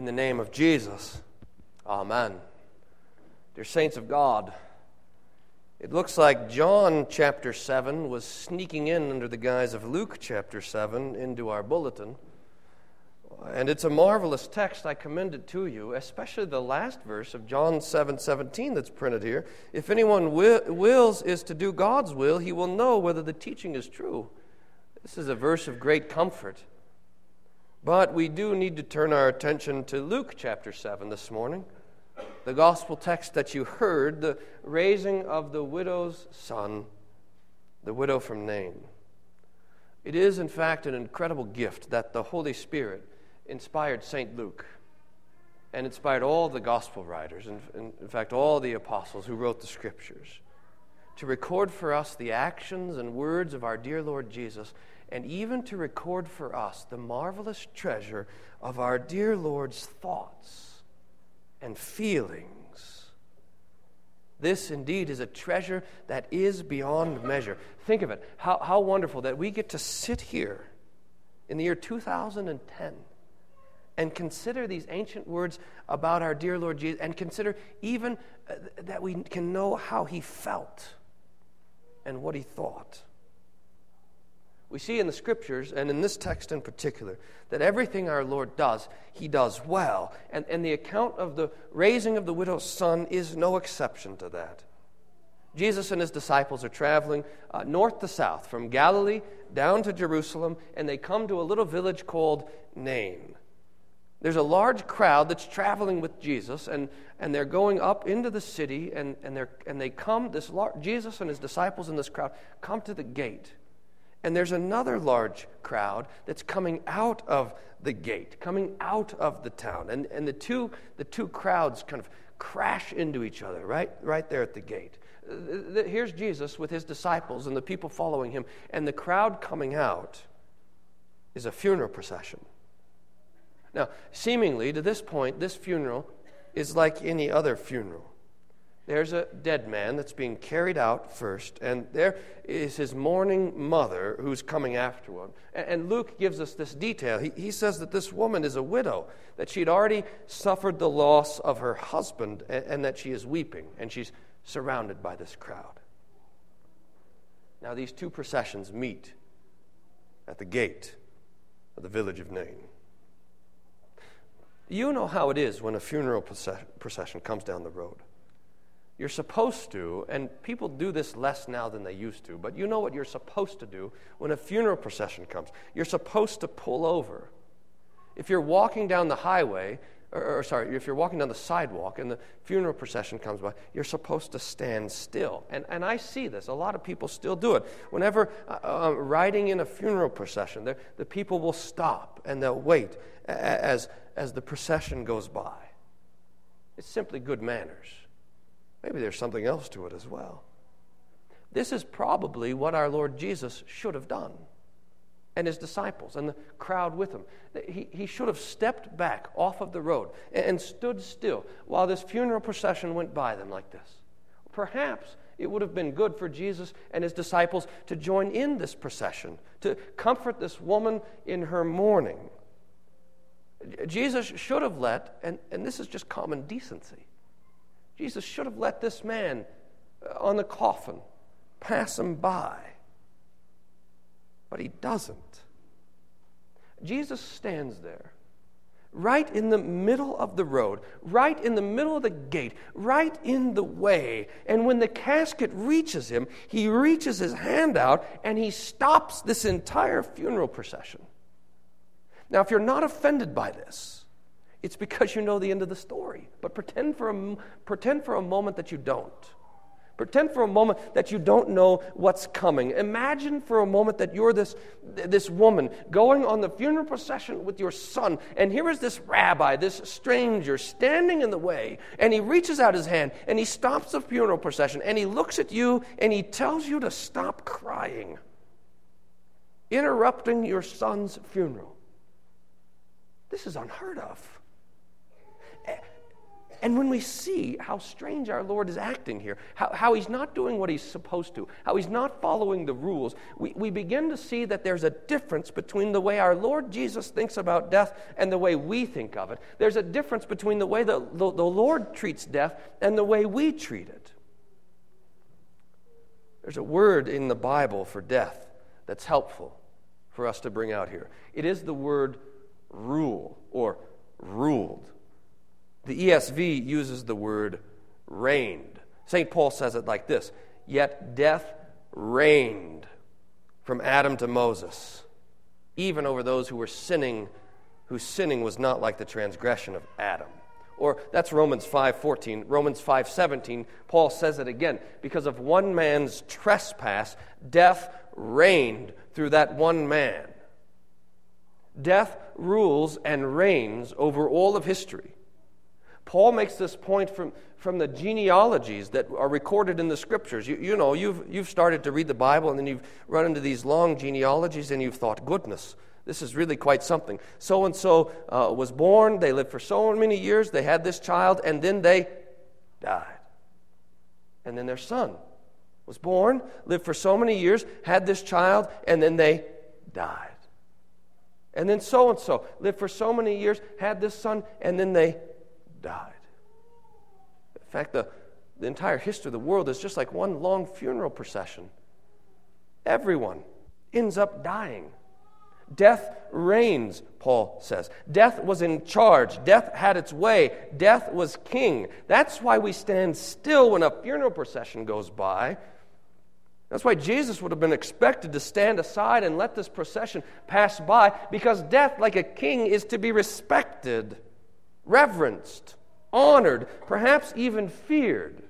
In the name of Jesus, Amen. Dear saints of God, it looks like John chapter 7 was sneaking in under the guise of Luke chapter 7 into our bulletin. And it's a marvelous text. I commend it to you, especially the last verse of John 7 17 that's printed here. If anyone will, wills is to do God's will, he will know whether the teaching is true. This is a verse of great comfort. But we do need to turn our attention to Luke chapter 7 this morning. The gospel text that you heard, the raising of the widow's son, the widow from Nain. It is, in fact, an incredible gift that the Holy Spirit inspired St. Luke and inspired all the gospel writers, and in, in fact, all the apostles who wrote the scriptures, to record for us the actions and words of our dear Lord Jesus, and even to record for us the marvelous treasure of our dear Lord's thoughts and feelings. This indeed is a treasure that is beyond measure. Think of it. How, how wonderful that we get to sit here in the year 2010 and consider these ancient words about our dear Lord Jesus and consider even uh, that we can know how he felt and what he thought. We see in the scriptures, and in this text in particular, that everything our Lord does, he does well. And, and the account of the raising of the widow's son is no exception to that. Jesus and his disciples are traveling uh, north to south, from Galilee down to Jerusalem, and they come to a little village called Nain. There's a large crowd that's traveling with Jesus, and, and they're going up into the city, and, and, they're, and they come, this Jesus and his disciples in this crowd come to the gate. And there's another large crowd that's coming out of the gate, coming out of the town. And, and the, two, the two crowds kind of crash into each other right, right there at the gate. Uh, here's Jesus with his disciples and the people following him, and the crowd coming out is a funeral procession. Now, seemingly to this point, this funeral is like any other funeral there's a dead man that's being carried out first, and there is his mourning mother who's coming after him. And Luke gives us this detail. He, says that this woman is a widow, that she'd already suffered the loss of her husband, and, and that she is weeping, and she's surrounded by this crowd. Now, these two processions meet at the gate of the village of Nain. You know how it is when a funeral procession comes down the road. You're supposed to, and people do this less now than they used to, but you know what you're supposed to do when a funeral procession comes. You're supposed to pull over. If you're walking down the highway, or, or, sorry, if you're walking down the sidewalk and the funeral procession comes by, you're supposed to stand still. And, and I see this. A lot of people still do it. Whenever uh, uh, riding in a funeral procession, the, people will stop and they'll wait as, as the procession goes by. It's simply good manners. Maybe there's something else to it as well. This is probably what our Lord Jesus should have done, and his disciples, and the crowd with him. He, he should have stepped back off of the road and, and stood still while this funeral procession went by them like this. Perhaps it would have been good for Jesus and his disciples to join in this procession, to comfort this woman in her mourning. Jesus should have let, and, and this is just common decency, Jesus should have let this man uh, on the coffin pass him by. But he doesn't. Jesus stands there, right in the middle of the road, right in the middle of the gate, right in the way. And when the casket reaches him, he reaches his hand out and he stops this entire funeral procession. Now, if you're not offended by this, it's because you know the end of the story. But pretend for a, pretend for a moment that you don't. Pretend for a moment that you don't know what's coming. Imagine for a moment that you're this, this woman going on the funeral procession with your son, and here is this rabbi, this stranger, standing in the way, and he reaches out his hand and he stops the funeral procession and he looks at you and he tells you to stop crying, interrupting your son's funeral. This is unheard of. And when we see how strange our Lord is acting here, how, how he's not doing what he's supposed to, how he's not following the rules, we, we begin to see that there's a difference between the way our Lord Jesus thinks about death and the way we think of it. There's a difference between the way the, the, the Lord treats death and the way we treat it. There's a word in the Bible for death that's helpful for us to bring out here. It is the word rule or ruled. The ESV uses the word reigned. St. Paul says it like this Yet death reigned from Adam to Moses, even over those who were sinning, whose sinning was not like the transgression of Adam. Or that's Romans 5:14. Romans 5:17, Paul says it again, because of one man's trespass, death reigned through that one man. Death rules and reigns over all of history. Paul makes this point from, from the genealogies that are recorded in the scriptures. You, you know, you've, you've started to read the Bible and then you've run into these long genealogies and you've thought, goodness, this is really quite something. So and so was born, they lived for so many years, they had this child, and then they died. And then their son was born, lived for so many years, had this child, and then they died. And then so and so lived for so many years, had this son, and then they died. In fact, the, the entire history of the world is just like one long funeral procession. Everyone ends up dying. Death reigns, Paul says. Death was in charge. Death had its way. Death was king. That's why we stand still when a funeral procession goes by. That's why Jesus would have been expected to stand aside and let this procession pass by, because death, like a king, is to be respected, reverenced, honored, perhaps even feared.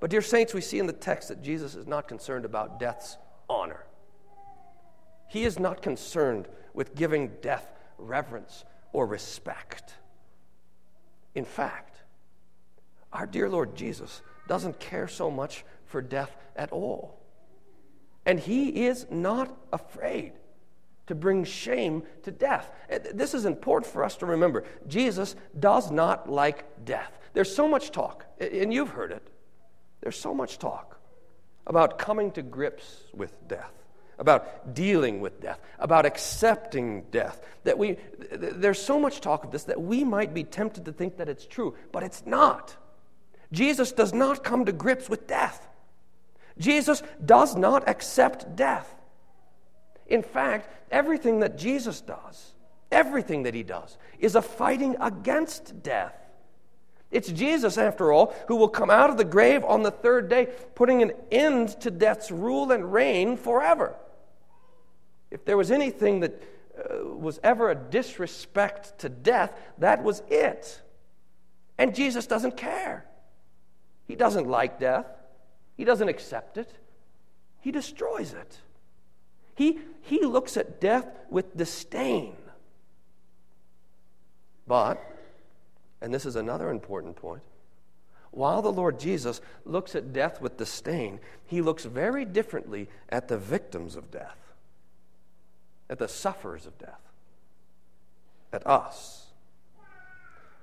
But, dear saints, we see in the text that Jesus is not concerned about death's honor. He is not concerned with giving death reverence or respect. In fact, our dear Lord Jesus doesn't care so much for death at all. And he is not afraid to bring shame to death. Uh, this is important for us to remember. Jesus does not like death. There's so much talk, and you've heard it. There's so much talk about coming to grips with death about dealing with death, about accepting death. That we, there's so much talk of this that we might be tempted to think that it's true, but it's not. Jesus does not come to grips with death. Jesus does not accept death. In fact, everything that Jesus does, everything that he does, is a fighting against death. It's Jesus, after all, who will come out of the grave on the third day, putting an end to death's rule and reign forever. If there was anything that uh, was ever a disrespect to death, that was it. And Jesus doesn't care. He doesn't like death, He doesn't accept it, He destroys it. He, he looks at death with disdain. But, and this is another important point, while the Lord Jesus looks at death with disdain, he looks very differently at the victims of death, at the sufferers of death, at us.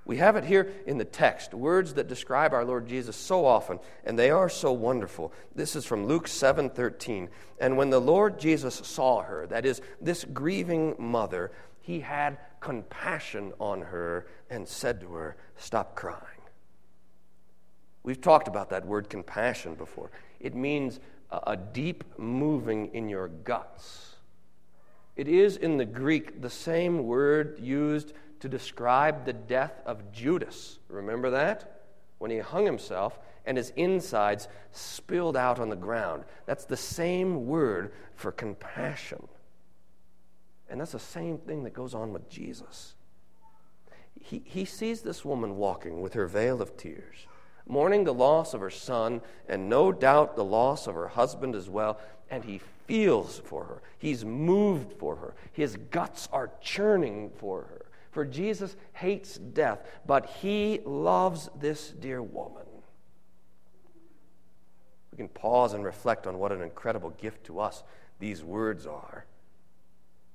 We have it here in the text, words that describe our Lord Jesus so often, and they are so wonderful. This is from Luke 7:13. And when the Lord Jesus saw her, that is this grieving mother, he had compassion on her and said to her, "Stop crying." We've talked about that word compassion before. It means a deep moving in your guts. It is in the Greek the same word used to describe the death of Judas. Remember that? When he hung himself and his insides spilled out on the ground. That's the same word for compassion. And that's the same thing that goes on with Jesus. He, he sees this woman walking with her veil of tears, mourning the loss of her son, and no doubt the loss of her husband as well, and he feels for her. He's moved for her. His guts are churning for her. For Jesus hates death, but he loves this dear woman. We can pause and reflect on what an incredible gift to us these words are.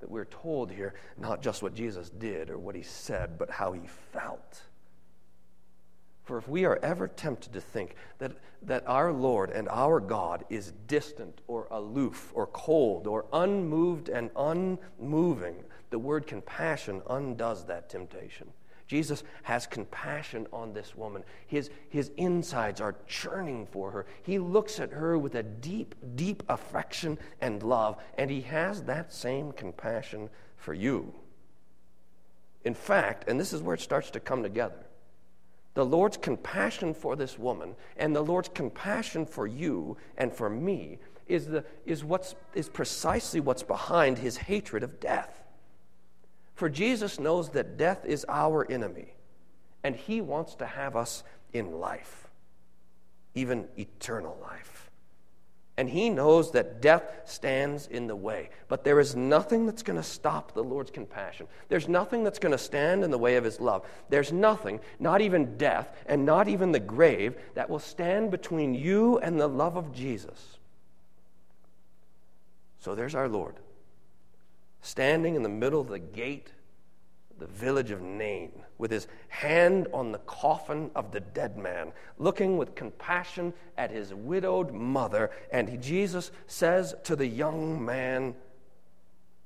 That we're told here not just what Jesus did or what he said, but how he felt. For if we are ever tempted to think that, that our Lord and our God is distant or aloof or cold or unmoved and unmoving, the word compassion undoes that temptation. Jesus has compassion on this woman. His, his insides are churning for her. He looks at her with a deep, deep affection and love, and he has that same compassion for you. In fact, and this is where it starts to come together the Lord's compassion for this woman and the Lord's compassion for you and for me is, the, is, what's, is precisely what's behind his hatred of death. For Jesus knows that death is our enemy, and he wants to have us in life, even eternal life. And he knows that death stands in the way. But there is nothing that's going to stop the Lord's compassion. There's nothing that's going to stand in the way of his love. There's nothing, not even death and not even the grave, that will stand between you and the love of Jesus. So there's our Lord, standing in the middle of the gate the village of Nain, with his hand on the coffin of the dead man, looking with compassion at his widowed mother. And Jesus says to the young man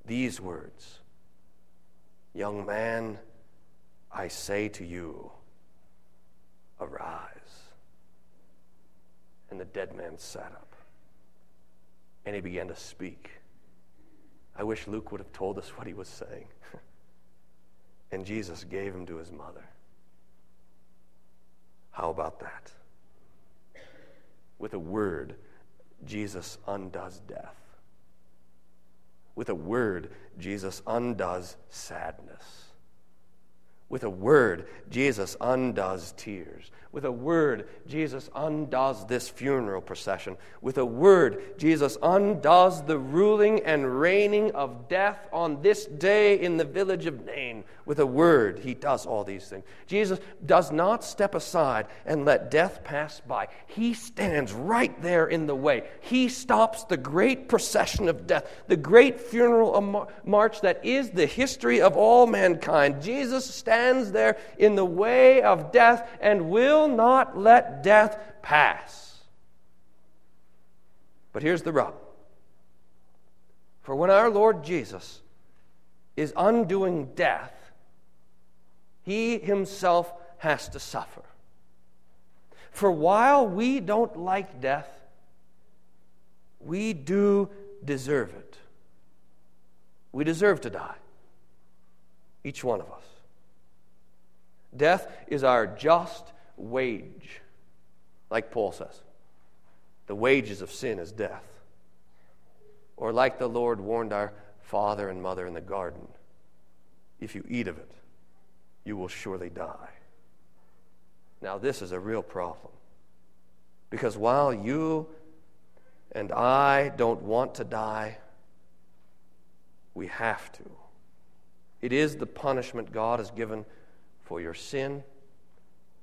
these words Young man, I say to you, arise. And the dead man sat up and he began to speak. I wish Luke would have told us what he was saying. and Jesus gave him to his mother. How about that? With a word, Jesus undoes death. With a word, Jesus undoes sadness. With a word, Jesus undoes tears. With a word, Jesus undoes this funeral procession. With a word, Jesus undoes the ruling and reigning of death on this day in the village of Nain. With a word, he does all these things. Jesus does not step aside and let death pass by. He stands right there in the way. He stops the great procession of death, the great funeral march that is the history of all mankind. Jesus stands there in the way of death and will not let death pass. But here's the rub. For when our Lord Jesus is undoing death, he himself has to suffer. For while we don't like death, we do deserve it. We deserve to die, each one of us. Death is our just wage, like Paul says. The wages of sin is death. Or like the Lord warned our father and mother in the garden if you eat of it, you will surely die. Now, this is a real problem. Because while you and I don't want to die, we have to. It is the punishment God has given for your sin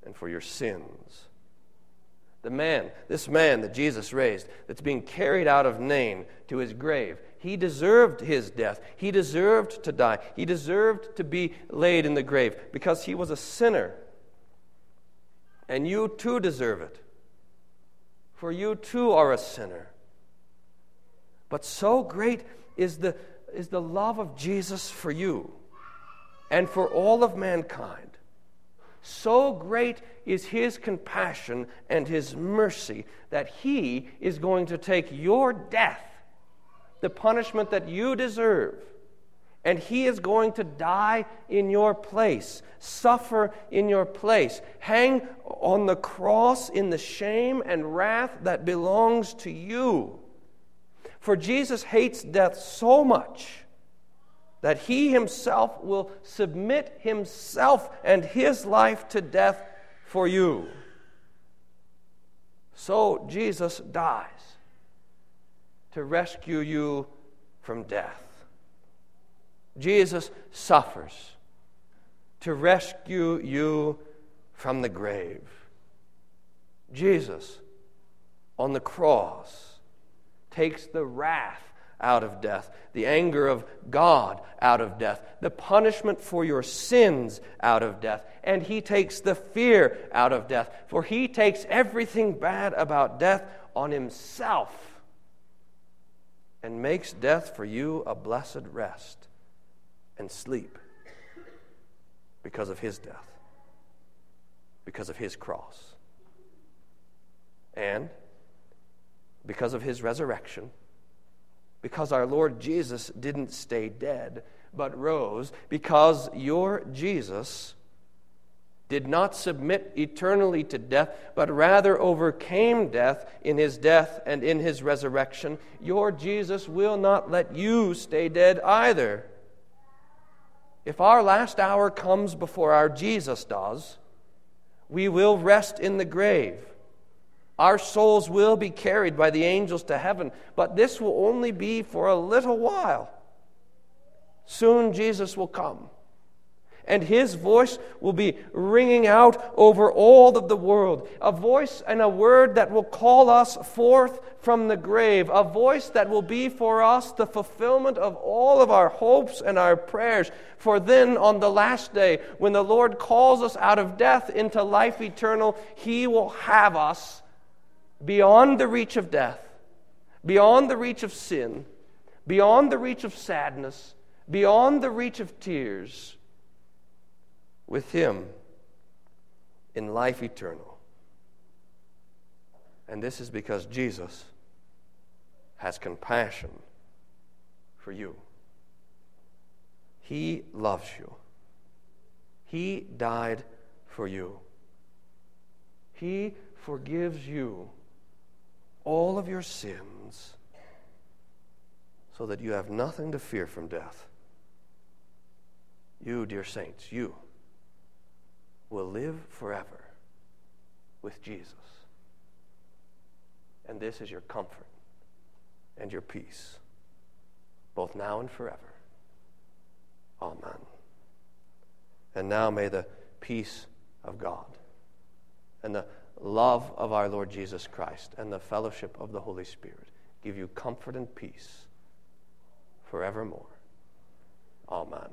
and for your sins. The man, this man that Jesus raised, that's being carried out of Nain to his grave, he deserved his death. He deserved to die. He deserved to be laid in the grave because he was a sinner. And you too deserve it. For you too are a sinner. But so great is the, is the love of Jesus for you and for all of mankind. So great is his compassion and his mercy that he is going to take your death the punishment that you deserve. And he is going to die in your place, suffer in your place, hang on the cross in the shame and wrath that belongs to you. For Jesus hates death so much that he himself will submit himself and his life to death for you. So Jesus dies to rescue you from death. Jesus suffers to rescue you from the grave. Jesus on the cross takes the wrath out of death, the anger of God out of death, the punishment for your sins out of death, and He takes the fear out of death, for He takes everything bad about death on Himself and makes death for you a blessed rest and sleep because of His death, because of His cross, and because of His resurrection because our Lord Jesus didn't stay dead, but rose, because your Jesus did not submit eternally to death, but rather overcame death in his death and in his resurrection, your Jesus will not let you stay dead either. If our last hour comes before our Jesus does, we will rest in the grave. Our souls will be carried by the angels to heaven, but this will only be for a little while. Soon Jesus will come, and his voice will be ringing out over all of the world a voice and a word that will call us forth from the grave, a voice that will be for us the fulfillment of all of our hopes and our prayers. For then, on the last day, when the Lord calls us out of death into life eternal, he will have us beyond the reach of death, beyond the reach of sin, beyond the reach of sadness, beyond the reach of tears, with Him in life eternal. And this is because Jesus has compassion for you. He loves you. He died for you. He forgives you all of your sins so that you have nothing to fear from death. You, dear saints, you will live forever with Jesus. And this is your comfort and your peace, both now and forever. Amen. And now may the peace of God and the love of our Lord Jesus Christ and the fellowship of the Holy Spirit give you comfort and peace forevermore. Amen.